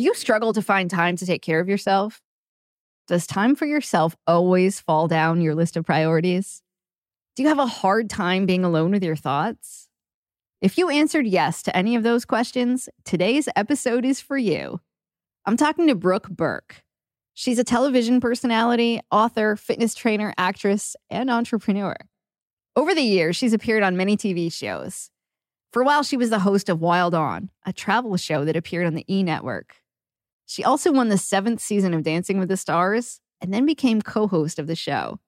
Do you struggle to find time to take care of yourself? Does time for yourself always fall down your list of priorities? Do you have a hard time being alone with your thoughts? If you answered yes to any of those questions, today's episode is for you. I'm talking to Brooke Burke. She's a television personality, author, fitness trainer, actress, and entrepreneur. Over the years, she's appeared on many TV shows. For a while, she was the host of Wild On, a travel show that appeared on the E Network. She also won the seventh season of Dancing with the Stars and then became co host of the show.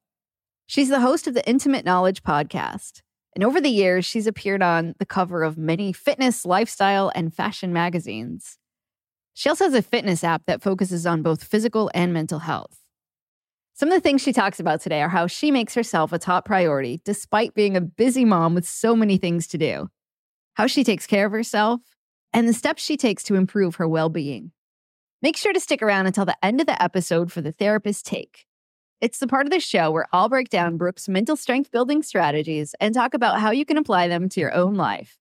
She's the host of the Intimate Knowledge podcast. And over the years, she's appeared on the cover of many fitness, lifestyle, and fashion magazines. She also has a fitness app that focuses on both physical and mental health. Some of the things she talks about today are how she makes herself a top priority despite being a busy mom with so many things to do, how she takes care of herself, and the steps she takes to improve her well being. Make sure to stick around until the end of the episode for the therapist take. It's the part of the show where I'll break down Brooke's mental strength building strategies and talk about how you can apply them to your own life.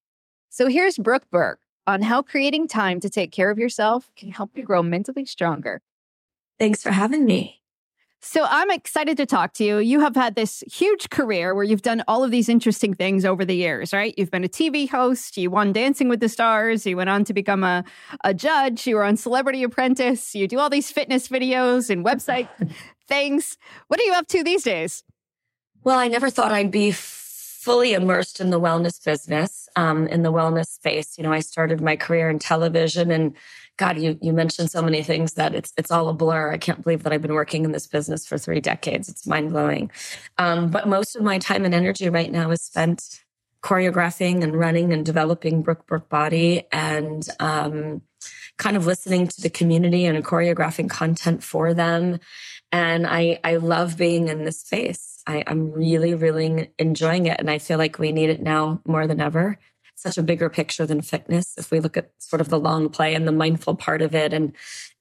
So here's Brooke Burke on how creating time to take care of yourself can help you grow mentally stronger. Thanks for having me. So I'm excited to talk to you. You have had this huge career where you've done all of these interesting things over the years, right? You've been a TV host, you won Dancing with the Stars, you went on to become a, a judge, you were on Celebrity Apprentice, you do all these fitness videos and website things. What are you up to these days? Well, I never thought I'd be fully immersed in the wellness business, um, in the wellness space. You know, I started my career in television and God, you you mentioned so many things that it's it's all a blur. I can't believe that I've been working in this business for three decades. It's mind blowing. Um, but most of my time and energy right now is spent choreographing and running and developing Brooke Burke Body and um, kind of listening to the community and choreographing content for them. And I I love being in this space. I, I'm really really enjoying it, and I feel like we need it now more than ever such a bigger picture than fitness if we look at sort of the long play and the mindful part of it and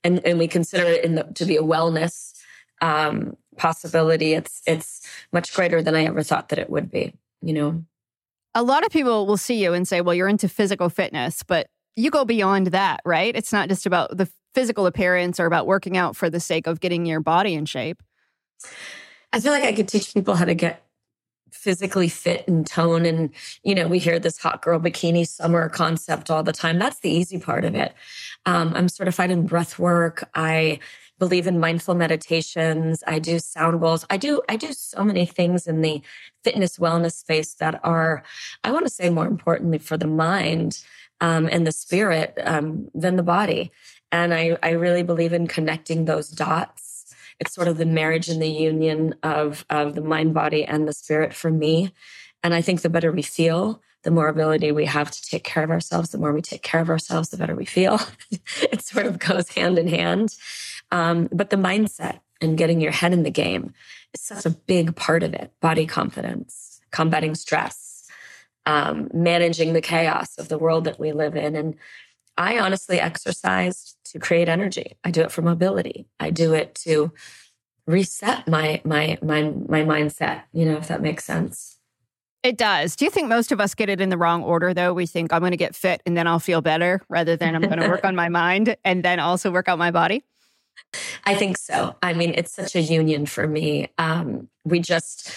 and and we consider it in the, to be a wellness um, possibility it's it's much greater than i ever thought that it would be you know? A lot of people will see you and say well you're into physical fitness but you go beyond that right? It's not just about the physical appearance or about working out for the sake of getting your body in shape. I feel like i could teach people how to get physically fit and tone. And, you know, we hear this hot girl bikini summer concept all the time. That's the easy part of it. Um, I'm certified in breath work. I believe in mindful meditations. I do sound bowls. I do, I do so many things in the fitness wellness space that are, I want to say more importantly for the mind um, and the spirit um, than the body. And I, I really believe in connecting those dots it's sort of the marriage and the union of of the mind body and the spirit for me. And i think the better we feel the more ability we have to take care of ourselves the more we take care of ourselves the better we feel. It sort of goes hand in hand. Um, but the mindset and getting your head in the game is such a big part of it. Body confidence combating stress um, managing the chaos of the world that we live in. And I honestly exercise to create energy. I do it for mobility. I do it to reset my my my my mindset, you know, if that makes sense. It does. Do you think most of us get it in the wrong order though? We think I'm going to get fit and then I'll feel better rather than I'm going to work on my mind and then also work out my body? I think so. I mean, it's such a union for me. Um, we just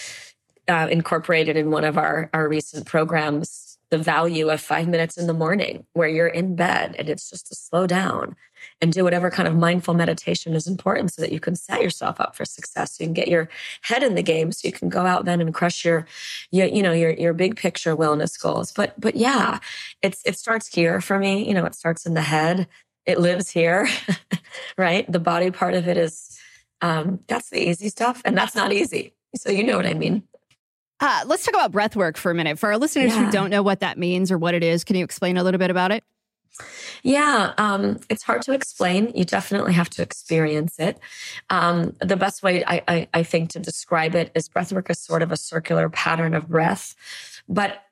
uh, incorporated in one of our our recent programs the value of five minutes in the morning where you're in bed and it's just to slow down and do whatever kind of mindful meditation is important so that you can set yourself up for success. You can get your head in the game so you can go out then and crush your, your you know, your, your big picture wellness goals. But, but yeah, it's, it starts here for me. You know, it starts in the head. It lives here, right? The body part of it is, um, that's the easy stuff. And that's not easy. So you know what I mean. Uh, let's talk about breath work for a minute. For our listeners yeah. who don't know what that means or what it is, can you explain a little bit about it? Yeah, um, it's hard to explain. You definitely have to experience it. Um, the best way I, I, I, think to describe it is breathwork is sort of a circular pattern of breath. But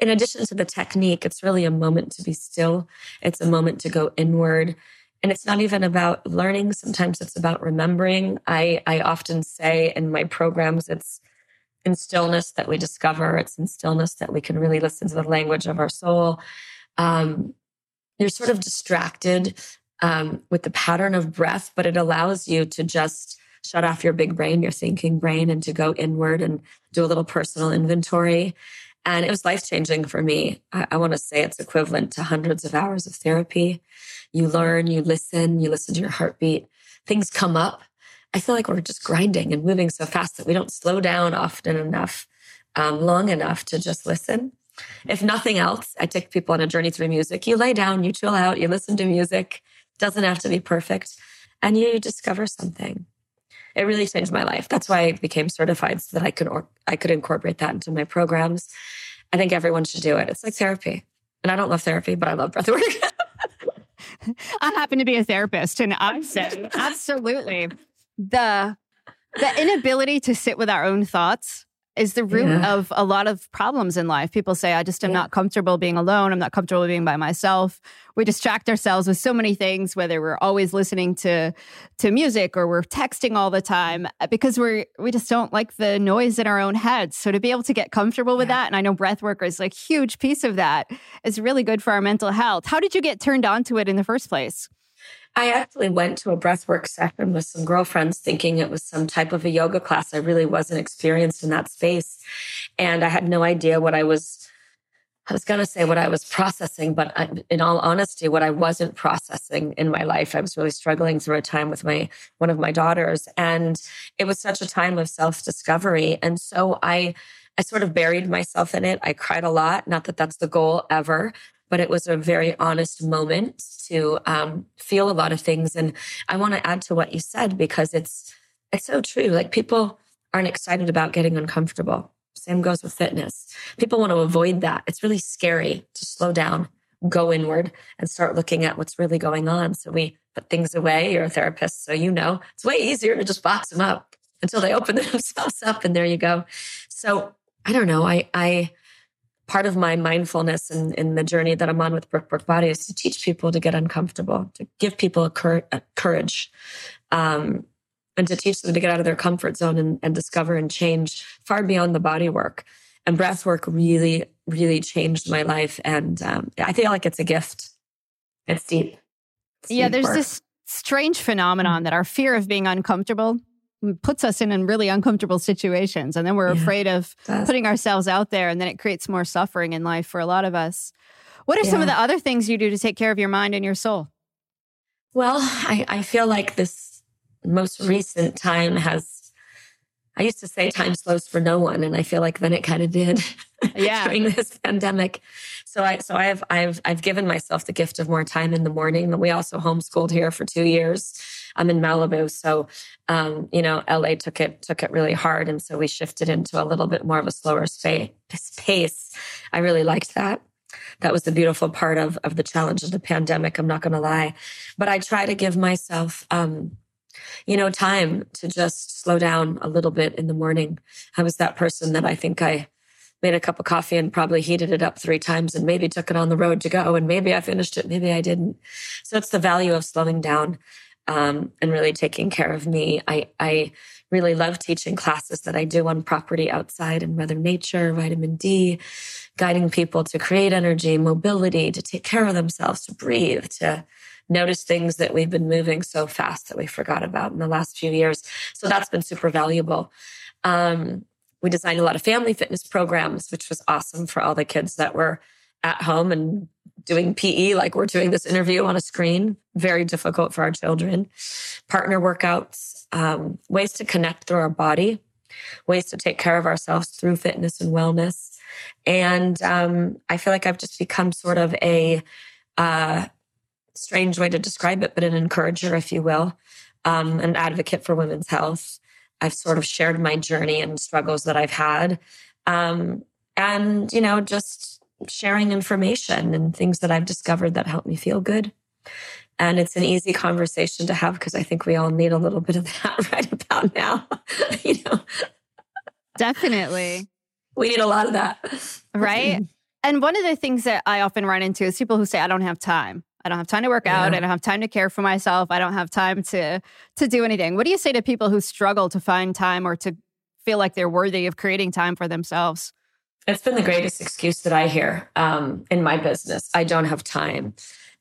in addition to the technique, it's really a moment to be still. It's a moment to go inward. And it's not even about learning. Sometimes it's about remembering. I, I often say in my programs, it's in stillness that we discover. It's in stillness that we can really listen to the language of our soul. Um, you're sort of distracted um, with the pattern of breath, but it allows you to just shut off your big brain, your thinking brain, and to go inward and do a little personal inventory. And it was life changing for me. I, I want to say it's equivalent to hundreds of hours of therapy. You learn, you listen, you listen to your heartbeat. Things come up. I feel like we're just grinding and moving so fast that we don't slow down often enough, um, long enough to just listen. If nothing else, I take people on a journey through music. You lay down, you chill out, you listen to music. Doesn't have to be perfect. And you discover something. It really changed my life. That's why I became certified so that I could or, I could incorporate that into my programs. I think everyone should do it. It's like therapy. And I don't love therapy, but I love breathwork. I happen to be a therapist and I'm absolutely the the inability to sit with our own thoughts is the root yeah. of a lot of problems in life. People say, I just am yeah. not comfortable being alone. I'm not comfortable being by myself. We distract ourselves with so many things, whether we're always listening to, to music or we're texting all the time uh, because we're, we just don't like the noise in our own heads. So to be able to get comfortable with yeah. that, and I know breath work is like huge piece of that is really good for our mental health. How did you get turned on to it in the first place? I actually went to a breathwork session with some girlfriends thinking it was some type of a yoga class. I really wasn't experienced in that space. And I had no idea what I was, I was going to say what I was processing, but I, in all honesty, what I wasn't processing in my life. I was really struggling through a time with my, one of my daughters. And it was such a time of self discovery. And so I, I sort of buried myself in it. I cried a lot. Not that that's the goal ever, but it was a very honest moment to um, feel a lot of things. And I want to add to what you said because it's it's so true. Like people aren't excited about getting uncomfortable. Same goes with fitness. People want to avoid that. It's really scary to slow down, go inward, and start looking at what's really going on. So we put things away. You're a therapist, so you know it's way easier to just box them up until they open themselves up, and there you go. So I don't know. I I part of my mindfulness and in, in, the journey that I'm on with Brooke Body is to teach people to get uncomfortable, to give people a, cur- a courage, um, and to teach them to get out of their comfort zone and, and discover and change far beyond the body work. And breath work really, really changed my life. And um, I feel like it's a gift. It's deep. It's yeah, deep there's work. this strange phenomenon that our fear of being uncomfortable puts us in, in really uncomfortable situations. And then we're yeah, afraid of putting ourselves out there. And then it creates more suffering in life for a lot of us. What are yeah. some of the other things you do to take care of your mind and your soul? Well, I, I feel like this most recent time has I used to say time slows for no one, and I feel like then it kind of did yeah. during this pandemic. So I so I've I've I've given myself the gift of more time in the morning. But we also homeschooled here for two years. I'm in Malibu, so um, you know LA took it took it really hard, and so we shifted into a little bit more of a slower space. Pace. I really liked that. That was the beautiful part of of the challenge of the pandemic. I'm not going to lie, but I try to give myself. Um, you know, time to just slow down a little bit in the morning. I was that person that I think I made a cup of coffee and probably heated it up three times and maybe took it on the road to go. And maybe I finished it, maybe I didn't. So it's the value of slowing down um, and really taking care of me. I, I really love teaching classes that I do on property outside and Mother Nature, vitamin D, guiding people to create energy, mobility, to take care of themselves, to breathe, to notice things that we've been moving so fast that we forgot about in the last few years. So that's been super valuable. Um, we designed a lot of family fitness programs, which was awesome for all the kids that were at home and doing PE like we're doing this interview on a screen. Very difficult for our children. Partner workouts, um, ways to connect through our body, ways to take care of ourselves through fitness and wellness. And um, I feel like I've just become sort of a uh, strange way to describe it, but an encourager, if you will, um, an advocate for women's health. I've sort of shared my journey and struggles that I've had. Um, and, you know, just sharing information and things that I've discovered that help me feel good. And it's an easy conversation to have because I think we all need a little bit of that right about now. you know, definitely. We need a lot of that. Right. And one of the things that I often run into is people who say, I don't have time. I don't have time to work out. I don't have time to care for myself. I don't have time to to do anything. What do you say to people who struggle to find time or to feel like they're worthy of creating time for themselves? It's been the greatest excuse that I hear um, in my business. I don't have time.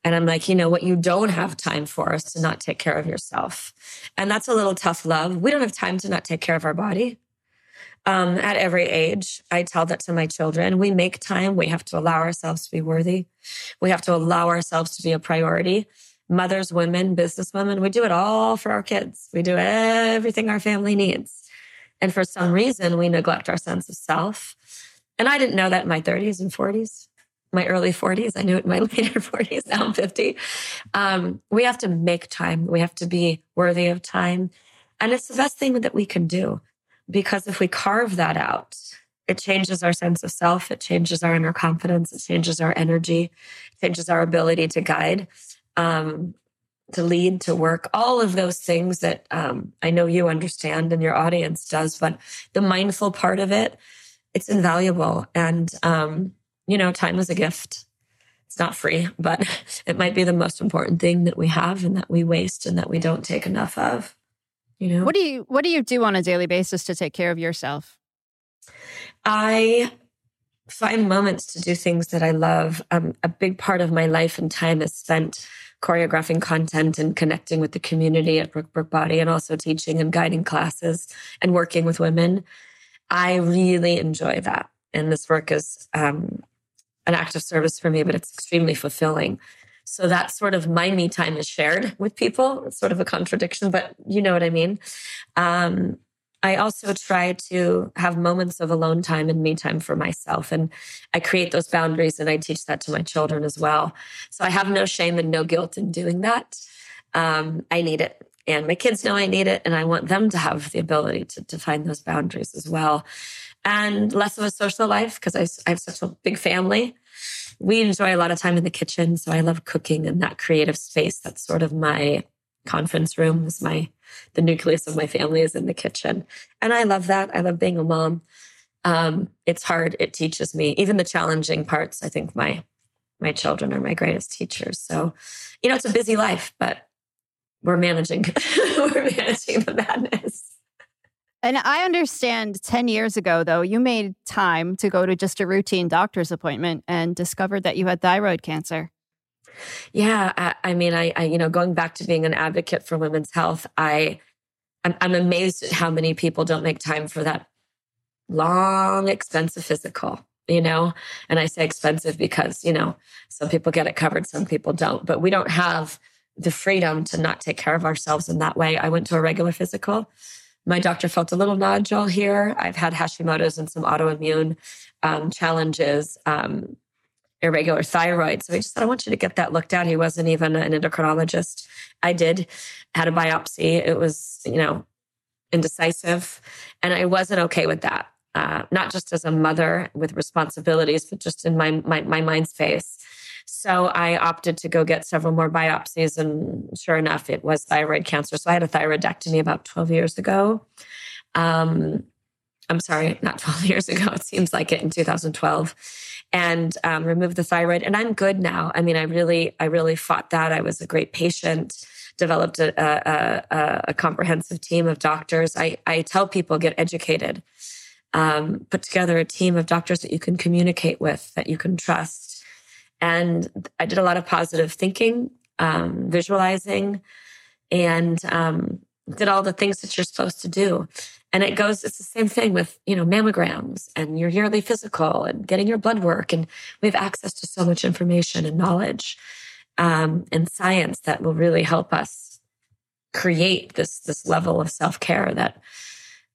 And I'm like, you know, what you don't have time for is to not take care of yourself. And that's a little tough love. We don't have time to not take care of our body. Um, at every age, I tell that to my children. We make time. We have to allow ourselves to be worthy. We have to allow ourselves to be a priority. Mothers, women, business women, we do it all for our kids. We do everything our family needs. And for some reason, we neglect our sense of self. And I didn't know that in my 30s and 40s my early 40s. I knew it in my later 40s. Now I'm 50. Um, we have to make time. We have to be worthy of time. And it's the best thing that we can do because if we carve that out, it changes our sense of self. It changes our inner confidence. It changes our energy, it changes our ability to guide, um, to lead, to work, all of those things that um, I know you understand and your audience does. But the mindful part of it, it's invaluable. And, um, you know, time is a gift. It's not free, but it might be the most important thing that we have and that we waste and that we don't take enough of. You know. What do you what do you do on a daily basis to take care of yourself? I find moments to do things that I love. Um, a big part of my life and time is spent choreographing content and connecting with the community at Brooke Burke Body and also teaching and guiding classes and working with women. I really enjoy that. And this work is um, an act of service for me, but it's extremely fulfilling. So that sort of my me time is shared with people. It's sort of a contradiction, but you know what I mean. Um, I also try to have moments of alone time and me time for myself. And I create those boundaries and I teach that to my children as well. So I have no shame and no guilt in doing that. Um, I need it. And my kids know I need it. And I want them to have the ability to, find those boundaries as well and less of a social life because I, I have such a big family. We enjoy a lot of time in the kitchen. So I love cooking and that creative space. That's sort of my conference room is my, the nucleus of my family is in the kitchen. And I love that. I love being a mom. Um, it's hard. It teaches me even the challenging parts. I think my, my children are my greatest teachers. So, you know, it's a busy life, but we're managing, we're managing the madness. And I understand 10 years ago, though, you made time to go to just a routine doctor's appointment and discovered that you had thyroid cancer. Yeah. I, I mean, I, I, you know, going back to being an advocate for women's health, I, I'm, I'm amazed at how many people don't make time for that long, expensive physical, you know? And I say expensive because, you know, some people get it covered, some people don't, but we don't have the freedom to not take care of ourselves in that way. I went to a regular physical my doctor felt a little nodule here. I've had Hashimoto's and some autoimmune um, challenges, um, irregular thyroid. So he just said, I want you to get that looked at. He wasn't even an endocrinologist. I did, had a biopsy. It was, you know, indecisive. And I wasn't okay with that. Uh, not just as a mother with responsibilities, but just in my, my, my mind space. So I opted to go get several more biopsies. And sure enough, it was thyroid cancer. So I had a thyroidectomy about 12 years ago. Um, I'm sorry, not 12 years ago. It seems like it in 2012 and um, removed the thyroid. And I'm good now. I mean, I really, I really fought that. I was a great patient, developed a, a, a, a comprehensive team of doctors. I, I tell people get educated, um, put together a team of doctors that you can communicate with, that you can trust and I did a lot of positive thinking, um, visualizing, and um, did all the things that you're supposed to do. And it goes, it's the same thing with, you know, mammograms and your yearly physical and getting your blood work. And we have access to so much information and knowledge um, and science that will really help us create this, this level of self care that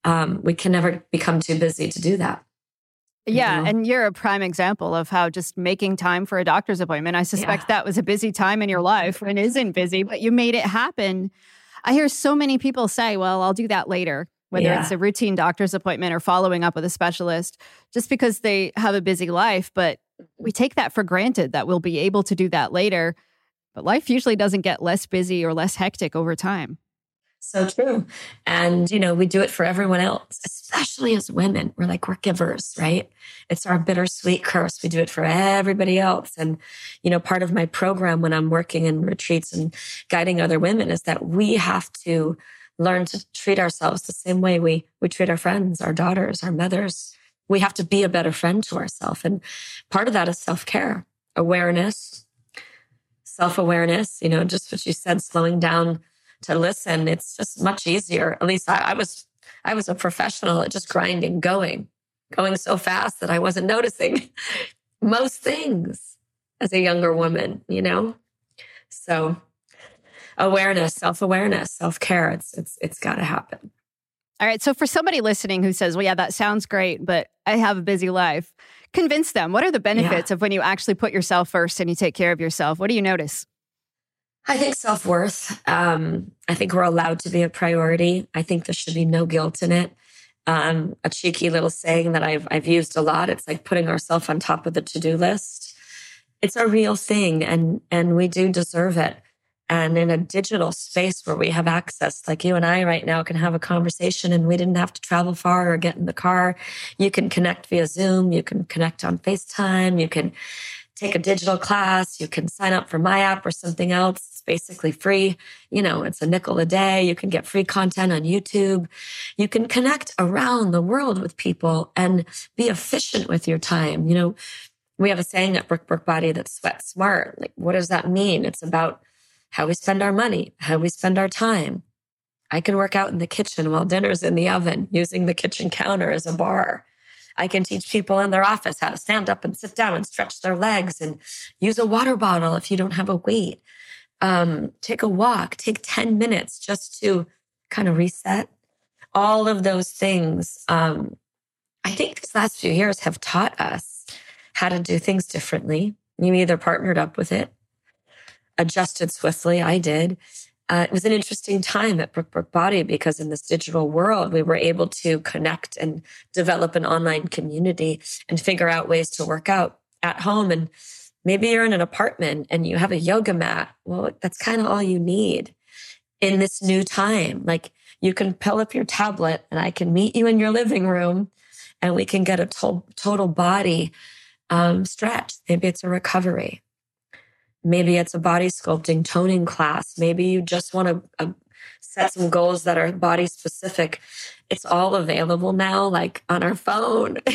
um, we can never become too busy to do that. Yeah, know? and you're a prime example of how just making time for a doctor's appointment. I suspect yeah. that was a busy time in your life and isn't busy, but you made it happen. I hear so many people say, well, I'll do that later, whether yeah. it's a routine doctor's appointment or following up with a specialist, just because they have a busy life. But we take that for granted that we'll be able to do that later. But life usually doesn't get less busy or less hectic over time. So true. And, you know, we do it for everyone else, especially as women. We're like, we're givers, right? It's our bittersweet curse. We do it for everybody else. And, you know, part of my program when I'm working in retreats and guiding other women is that we have to learn to treat ourselves the same way we, we treat our friends, our daughters, our mothers. We have to be a better friend to ourselves. And part of that is self care, awareness, self awareness, you know, just what you said, slowing down to listen. It's just much easier. At least I, I was, I was a professional at just grinding, going, going so fast that I wasn't noticing most things as a younger woman, you know? So awareness, self-awareness, self-care, it's, it's, it's got to happen. All right. So for somebody listening who says, well, yeah, that sounds great, but I have a busy life, convince them. What are the benefits yeah. of when you actually put yourself first and you take care of yourself? What do you notice? I think self worth. Um, I think we're allowed to be a priority. I think there should be no guilt in it. Um, a cheeky little saying that I've I've used a lot. It's like putting ourselves on top of the to do list. It's a real thing, and and we do deserve it. And in a digital space where we have access, like you and I right now can have a conversation and we didn't have to travel far or get in the car. You can connect via Zoom. You can connect on FaceTime. You can take a digital class. You can sign up for my app or something else. It's basically free. You know, it's a nickel a day. You can get free content on YouTube. You can connect around the world with people and be efficient with your time. You know, we have a saying at Brooke Burke Body that sweat smart. Like, what does that mean? It's about how we spend our money, how we spend our time. I can work out in the kitchen while dinner's in the oven using the kitchen counter as a bar. I can teach people in their office how to stand up and sit down and stretch their legs and use a water bottle if you don't have a weight. Um, take a walk, take 10 minutes just to kind of reset. All of those things, um, I think these last few years have taught us how to do things differently. You either partnered up with it, adjusted swiftly. I did uh, it was an interesting time at Brooke Body because in this digital world, we were able to connect and develop an online community and figure out ways to work out at home. And maybe you're in an apartment and you have a yoga mat. Well, that's kind of all you need in this new time. Like you can pull up your tablet and I can meet you in your living room and we can get a to- total body um, stretch. Maybe it's a recovery. Maybe it's a body sculpting toning class. Maybe you just want to uh, set some goals that are body specific. It's all available now, like on our phone.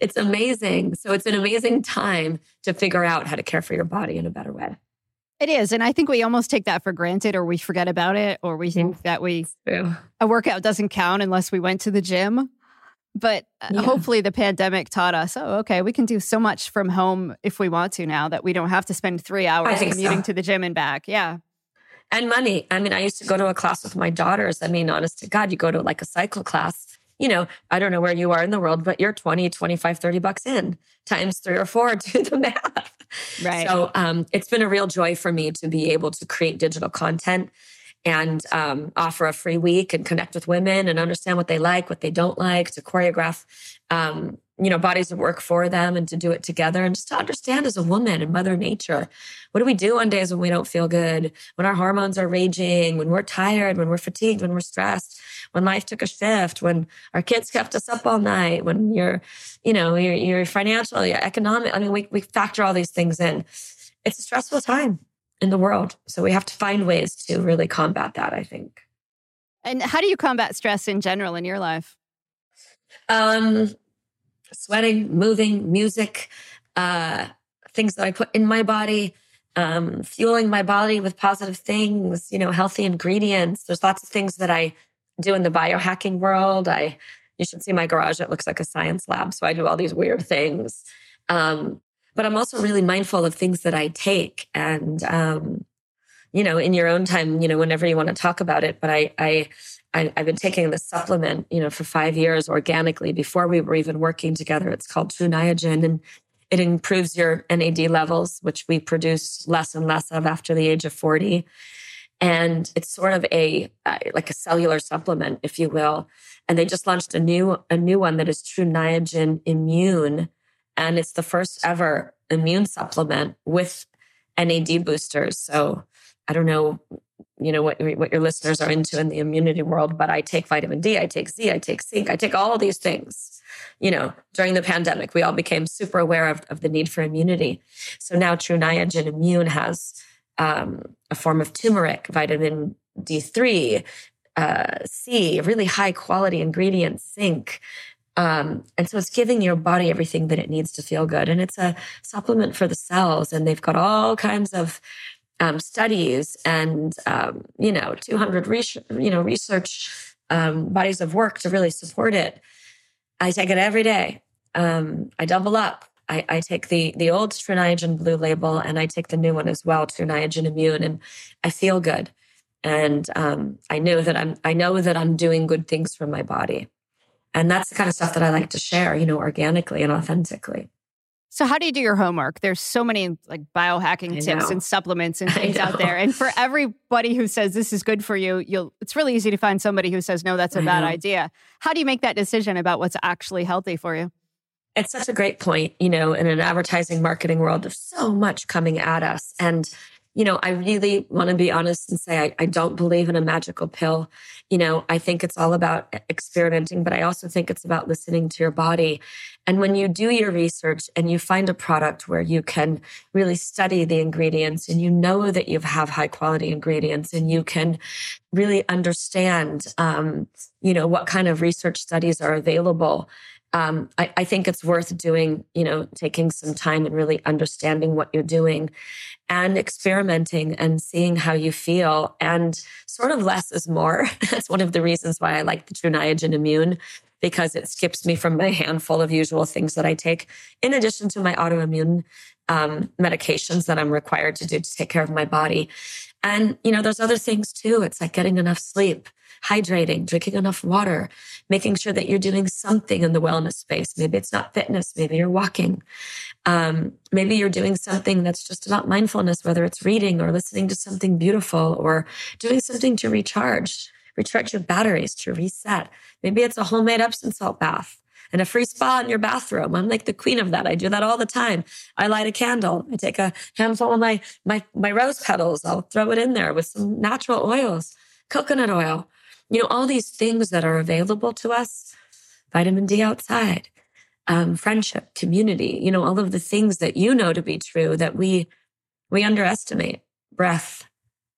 it's amazing. So it's an amazing time to figure out how to care for your body in a better way. It is. And I think we almost take that for granted or we forget about it or we think that we a workout doesn't count unless we went to the gym. But uh, yeah. hopefully, the pandemic taught us, oh, okay, we can do so much from home if we want to now that we don't have to spend three hours commuting so. to the gym and back. Yeah. And money. I mean, I used to go to a class with my daughters. I mean, honest to God, you go to like a cycle class, you know, I don't know where you are in the world, but you're 20, 25, 30 bucks in times three or four, do the math. Right. So um, it's been a real joy for me to be able to create digital content and um, offer a free week and connect with women and understand what they like, what they don't like, to choreograph, um, you know, bodies of work for them and to do it together and just to understand as a woman and Mother Nature, what do we do on days when we don't feel good, when our hormones are raging, when we're tired, when we're fatigued, when we're stressed, when life took a shift, when our kids kept us up all night, when you're, you know, you're, you're financial, you're economic. I mean, we, we factor all these things in. It's a stressful time in the world. So we have to find ways to really combat that, I think. And how do you combat stress in general in your life? Um, sweating, moving, music, uh, things that I put in my body, um, fueling my body with positive things, you know, healthy ingredients. There's lots of things that I do in the biohacking world. I, you should see my garage. It looks like a science lab. So I do all these weird things. Um, but I'm also really mindful of things that I take. And, um, you know, in your own time, you know, whenever you want to talk about it, but I, I, I, have been taking this supplement, you know, for five years organically before we were even working together. It's called Tru Niagen and it improves your NAD levels, which we produce less and less of after the age of 40. And it's sort of a, uh, like a cellular supplement, if you will. And they just launched a new, a new one that is Tru Niagen Immune And it's the first ever immune supplement with NAD boosters. So I don't know, you know, what, what your listeners are into in the immunity world, but I take vitamin D, I take Z, I take zinc, I take all these things. You know, during the pandemic, we all became super aware of, of the need for immunity. So now Tru Niagen Immune has um, a form of turmeric, vitamin D3, uh, C, really high quality ingredients, zinc. Um, and so it's giving your body everything that it needs to feel good. And it's a supplement for the cells. And they've got all kinds of um, studies and, um, you know, 200 research, you know, research um, bodies of work to really support it. I take it every day. Um, I double up. I, I, take the the old Tru Niagen Blue label and I take the new one as well, Tru Niagen Immune, and I feel good. And um, I know that I'm I know that I'm doing good things for my body. And that's the kind of stuff that I like to share, you know, organically and authentically. So how do you do your homework? There's so many like biohacking tips and supplements and things out there. And for everybody who says this is good for you, you'll it's really easy to find somebody who says no, that's a bad idea. How do you make that decision about what's actually healthy for you? It's such a great point, you know, in an advertising marketing world, there's so much coming at us. And you know, I really want to be honest and say I, I, don't believe in a magical pill. You know, I think it's all about experimenting, but I also think it's about listening to your body. And when you do your research and you find a product where you can really study the ingredients and you know that you have high quality ingredients and you can really understand, um, you know, what kind of research studies are available um, I, I, think it's worth doing, you know, taking some time and really understanding what you're doing and experimenting and seeing how you feel. And sort of less is more. That's one of the reasons why I like the Tru Niagen Immune because it skips me from my handful of usual things that I take, in addition to my autoimmune um, medications that I'm required to do to take care of my body. And, you know, there's other things too. It's like getting enough sleep hydrating, drinking enough water, making sure that you're doing something in the wellness space. Maybe it's not fitness. Maybe you're walking. Um, maybe you're doing something that's just about mindfulness, whether it's reading or listening to something beautiful or doing something to recharge, recharge your batteries, to reset. Maybe it's a homemade Epsom salt bath and a free spa in your bathroom. I'm like the queen of that. I do that all the time. I light a candle. I take a handful of my my my rose petals. I'll throw it in there with some natural oils, coconut oil, you know, all these things that are available to us, vitamin D outside, um, friendship, community, you know, all of the things that you know to be true that we, we underestimate breath,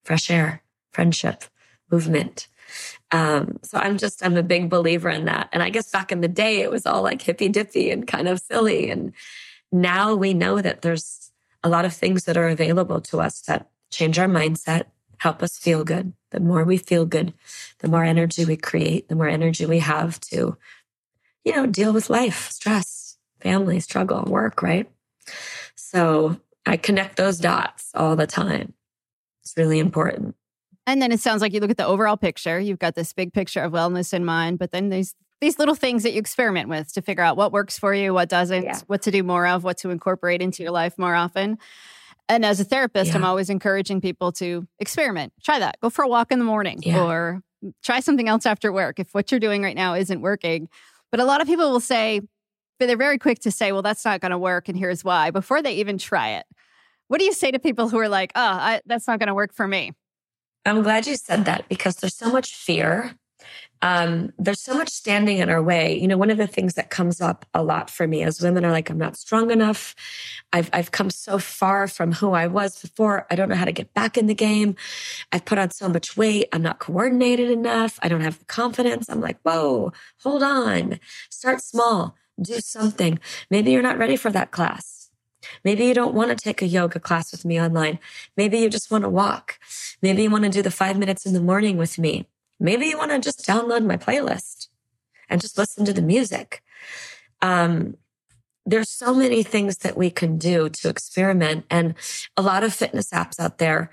fresh air, friendship, movement. Um, so I'm just, I'm a big believer in that. And I guess back in the day, it was all like hippy dippy and kind of silly. And now we know that there's a lot of things that are available to us that change our mindset, help us feel good. The more we feel good, the more energy we create, the more energy we have to, you know, deal with life, stress, family, struggle, work, right? So I connect those dots all the time. It's really important. And then it sounds like you look at the overall picture. You've got this big picture of wellness in mind, but then there's these little things that you experiment with to figure out what works for you, what doesn't, yeah. what to do more of, what to incorporate into your life more often. And as a therapist, yeah. I'm always encouraging people to experiment. Try that. Go for a walk in the morning yeah. or try something else after work if what you're doing right now isn't working. But a lot of people will say, but they're very quick to say, well, that's not going to work. And here's why before they even try it. What do you say to people who are like, oh, I, that's not going to work for me? I'm glad you said that because there's so much fear um, there's so much standing in our way. You know, one of the things that comes up a lot for me as women are like, I'm not strong enough. I've, I've come so far from who I was before. I don't know how to get back in the game. I've put on so much weight. I'm not coordinated enough. I don't have the confidence. I'm like, whoa, hold on. Start small. Do something. Maybe you're not ready for that class. Maybe you don't want to take a yoga class with me online. Maybe you just want to walk. Maybe you want to do the five minutes in the morning with me. Maybe you want to just download my playlist and just listen to the music. Um, there's so many things that we can do to experiment and a lot of fitness apps out there.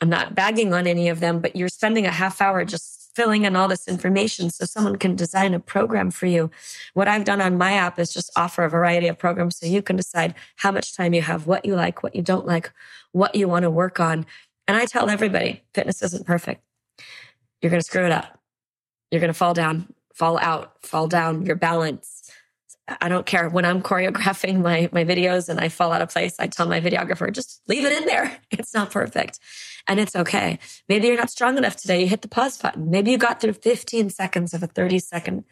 I'm not bagging on any of them, but you're spending a half hour just filling in all this information so someone can design a program for you. What I've done on my app is just offer a variety of programs so you can decide how much time you have, what you like, what you don't like, what you want to work on. And I tell everybody fitness isn't perfect you're going to screw it up. You're going to fall down, fall out, fall down your balance. I don't care when I'm choreographing my my videos and I fall out of place. I tell my videographer, just leave it in there. It's not perfect, and it's okay. Maybe you're not strong enough today. You hit the pause button. Maybe you got through 15 seconds of a 30 second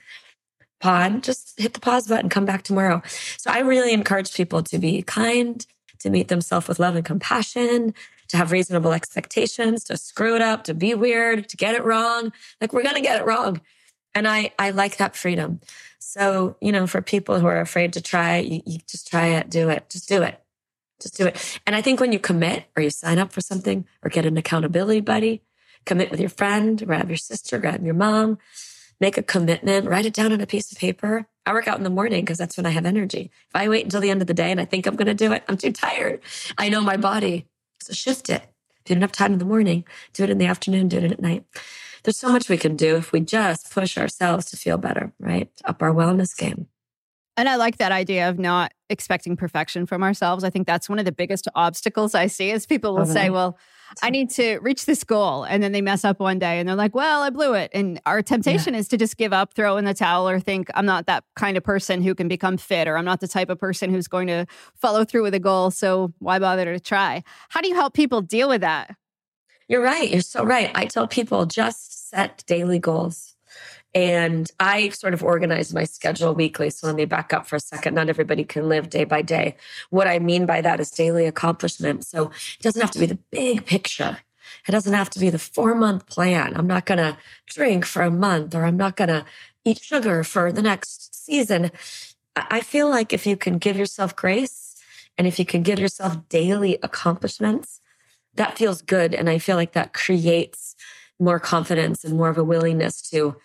pod. Just hit the pause button. Come back tomorrow. So I really encourage people to be kind, to meet themselves with love and compassion, to have reasonable expectations, to screw it up, to be weird, to get it wrong. Like we're gonna get it wrong. And I, I like that freedom. So, you know, for people who are afraid to try, you, you just try it, do it, just do it. Just do it. And I think when you commit or you sign up for something or get an accountability buddy, commit with your friend, grab your sister, grab your mom, make a commitment, write it down on a piece of paper. I work out in the morning because that's when I have energy. If I wait until the end of the day and I think I'm going to do it, I'm too tired. I know my body. So shift it. If you don't have time in the morning, do it in the afternoon, do it at night there's so much we can do if we just push ourselves to feel better, right? Up our wellness game. And I like that idea of not expecting perfection from ourselves. I think that's one of the biggest obstacles I see is people will say, well, I need to reach this goal. And then they mess up one day and they're like, well, I blew it. And our temptation yeah. is to just give up, throw in the towel, or think, I'm not that kind of person who can become fit, or I'm not the type of person who's going to follow through with a goal. So why bother to try? How do you help people deal with that? You're right. You're so right. I tell people just set daily goals. And I sort of organize my schedule weekly. So let me back up for a second. Not everybody can live day by day. What I mean by that is daily accomplishment. So it doesn't have to be the big picture. It doesn't have to be the four month plan. I'm not going to drink for a month or I'm not going to eat sugar for the next season. I feel like if you can give yourself grace and if you can give yourself daily accomplishments, that feels good. And I feel like that creates more confidence and more of a willingness to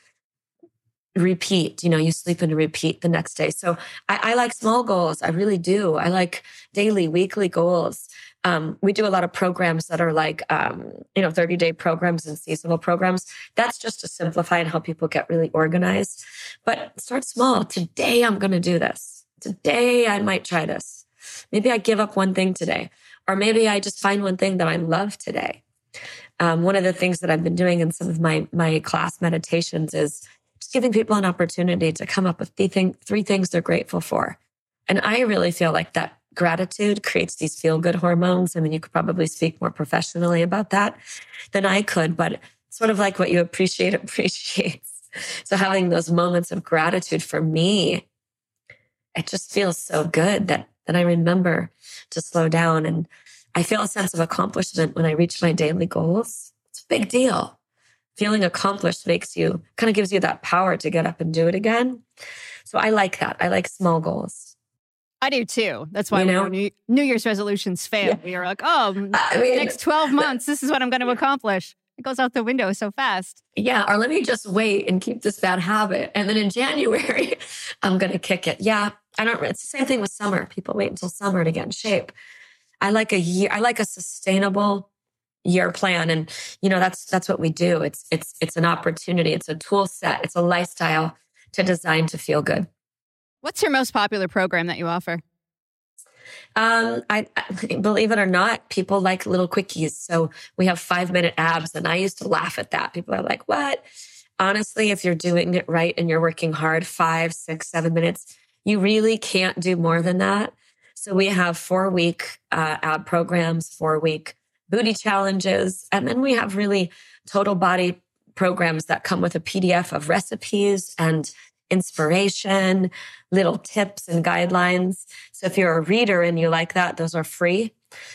repeat. You know, you sleep and repeat the next day. So I, I like small goals. I really do. I like daily, weekly goals. Um, we do a lot of programs that are like, um, you know, 30 day programs and seasonal programs. That's just to simplify and help people get really organized. But start small. Today, I'm going to do this. Today, I might try this. Maybe I give up one thing today, or maybe I just find one thing that I love today um, one of the things that I've been doing in some of my my class meditations is just giving people an opportunity to come up with three, thing, three things they're grateful for. And I really feel like that gratitude creates these feel good hormones. I mean, you could probably speak more professionally about that than I could, but sort of like what you appreciate appreciates. So having those moments of gratitude for me, it just feels so good that that I remember to slow down and I feel a sense of accomplishment when I reach my daily goals. It's a big deal. Feeling accomplished makes you kind of gives you that power to get up and do it again. So I like that. I like small goals. I do too. That's why you know? New, New Year's resolutions fail. Yeah. You're like, oh, I mean, next 12 months, this is what I'm going to accomplish. It goes out the window so fast. Yeah. Or let me just wait and keep this bad habit. And then in January, I'm going to kick it. Yeah. I don't, it's the same thing with summer. People wait until summer to get in shape. I like a year, I like a sustainable year plan. And, you know, that's, that's what we do. It's, it's, it's an opportunity. It's a tool set. It's a lifestyle to design to feel good. What's your most popular program that you offer? Um, I, I, believe it or not, people like little quickies. So we have five minute abs, and I used to laugh at that. People are like, "What?" Honestly, if you're doing it right and you're working hard, five, six, seven minutes, you really can't do more than that. So we have four week uh, ab programs, four week booty challenges, and then we have really total body programs that come with a PDF of recipes and inspiration, little tips and guidelines. So if you're a reader and you like that, those are free.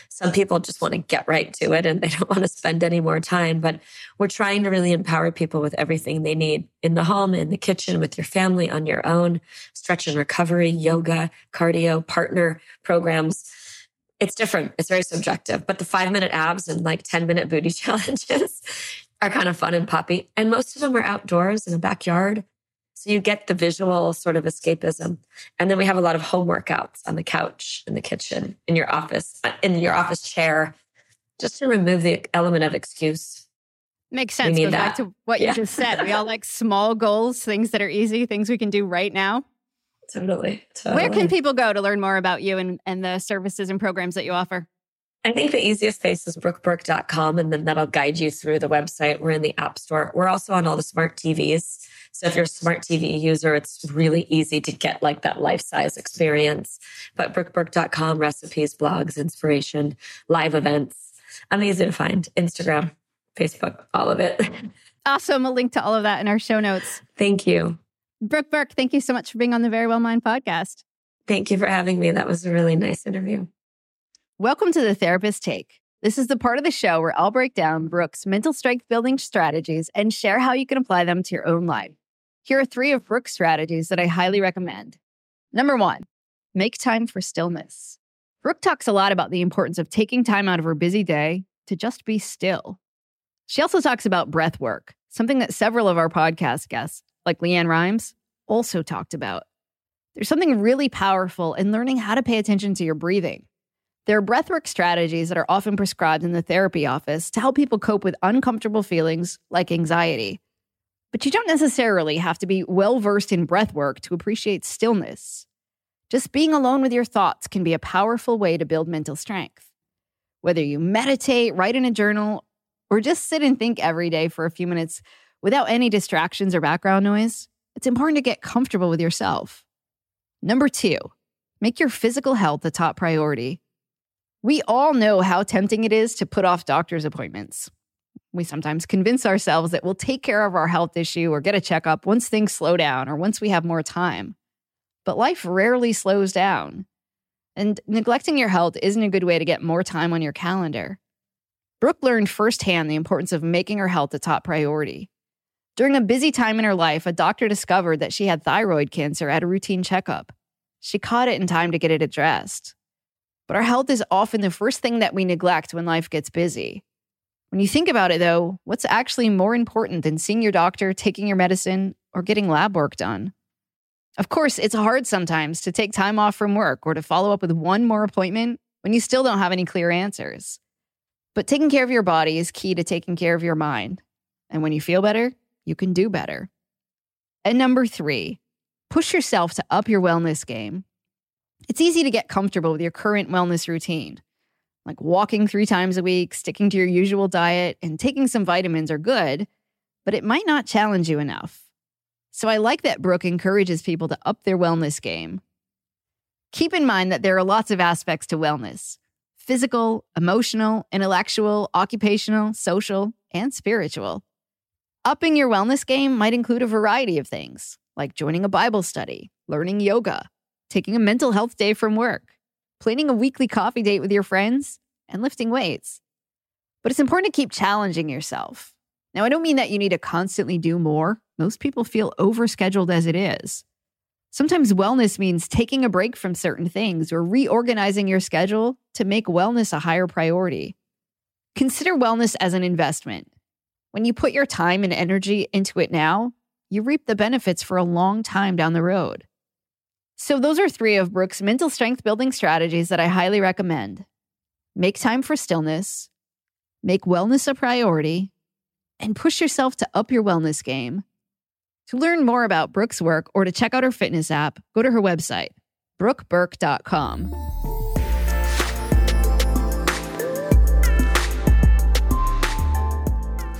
Some people just want to get right to it and they don't want to spend any more time. But we're trying to really empower people with everything they need in the home, in the kitchen, with your family, on your own, stretch and recovery, yoga, cardio, partner programs. It's different. It's very subjective. But the five minute abs and like 10 minute booty challenges are kind of fun and poppy. And most of them are outdoors in a backyard so you get the visual sort of escapism. And then we have a lot of home workouts on the couch, in the kitchen, in your office, uh, in your office chair, just to remove the element of excuse. Makes sense. Goes that. back to what yeah. you just said. We all like small goals, things that are easy, things we can do right now. Totally, totally. Where can people go to learn more about you and, and the services and programs that you offer? I think the easiest place is brookeburke.com, and then that'll guide you through the website. We're in the App Store. We're also on all the smart TVs. So if you're a smart TV user, it's really easy to get like that life size experience. But brookeburke.com, recipes, blogs, inspiration, live events. I'm easy to find. Instagram, Facebook, all of it. Awesome. A link to all of that in our show notes. Thank you. Brooke Burke, thank you so much for being on the Verywell Mind podcast. Thank you for having me. That was a really nice interview. Welcome to the Therapist Take. This is the part of the show where I'll break down Brooke's mental strength building strategies and share how you can apply them to your own life. Here are three of Brooke's strategies that I highly recommend. Number one, make time for stillness. Brooke talks a lot about the importance of taking time out of her busy day to just be still. She also talks about breath work, something that several of our podcast guests, like LeAnn Rimes, also talked about. There's something really powerful in learning how to pay attention to your breathing. There are breathwork strategies that are often prescribed in the therapy office to help people cope with uncomfortable feelings like anxiety. But you don't necessarily have to be well versed in breathwork to appreciate stillness. Just being alone with your thoughts can be a powerful way to build mental strength. Whether you meditate, write in a journal, or just sit and think every day for a few minutes without any distractions or background noise, it's important to get comfortable with yourself. Number two, make your physical health a top priority. We all know how tempting it is to put off doctor's appointments. We sometimes convince ourselves that we'll take care of our health issue or get a checkup once things slow down or once we have more time. But life rarely slows down. And neglecting your health isn't a good way to get more time on your calendar. Brooke learned firsthand the importance of making her health a top priority. During a busy time in her life, a doctor discovered that she had thyroid cancer at a routine checkup. She caught it in time to get it addressed. But our health is often the first thing that we neglect when life gets busy. When you think about it, though, what's actually more important than seeing your doctor, taking your medicine, or getting lab work done? Of course, it's hard sometimes to take time off from work or to follow up with one more appointment when you still don't have any clear answers. But taking care of your body is key to taking care of your mind. And when you feel better, you can do better. And number three, push yourself to up your wellness game. It's easy to get comfortable with your current wellness routine. Like walking three times a week, sticking to your usual diet, and taking some vitamins are good, but it might not challenge you enough. So I like that Brooke encourages people to up their wellness game. Keep in mind that there are lots of aspects to wellness physical, emotional, intellectual, occupational, social, and spiritual. Upping your wellness game might include a variety of things, like joining a Bible study, learning yoga, taking a mental health day from work, planning a weekly coffee date with your friends, and lifting weights. But it's important to keep challenging yourself. Now, I don't mean that you need to constantly do more. Most people feel overscheduled as it is. Sometimes wellness means taking a break from certain things or reorganizing your schedule to make wellness a higher priority. Consider wellness as an investment. When you put your time and energy into it now, you reap the benefits for a long time down the road. So, those are three of Brooke's mental strength building strategies that I highly recommend. Make time for stillness, make wellness a priority, and push yourself to up your wellness game. To learn more about Brooke's work or to check out her fitness app, go to her website, brookeburke.com.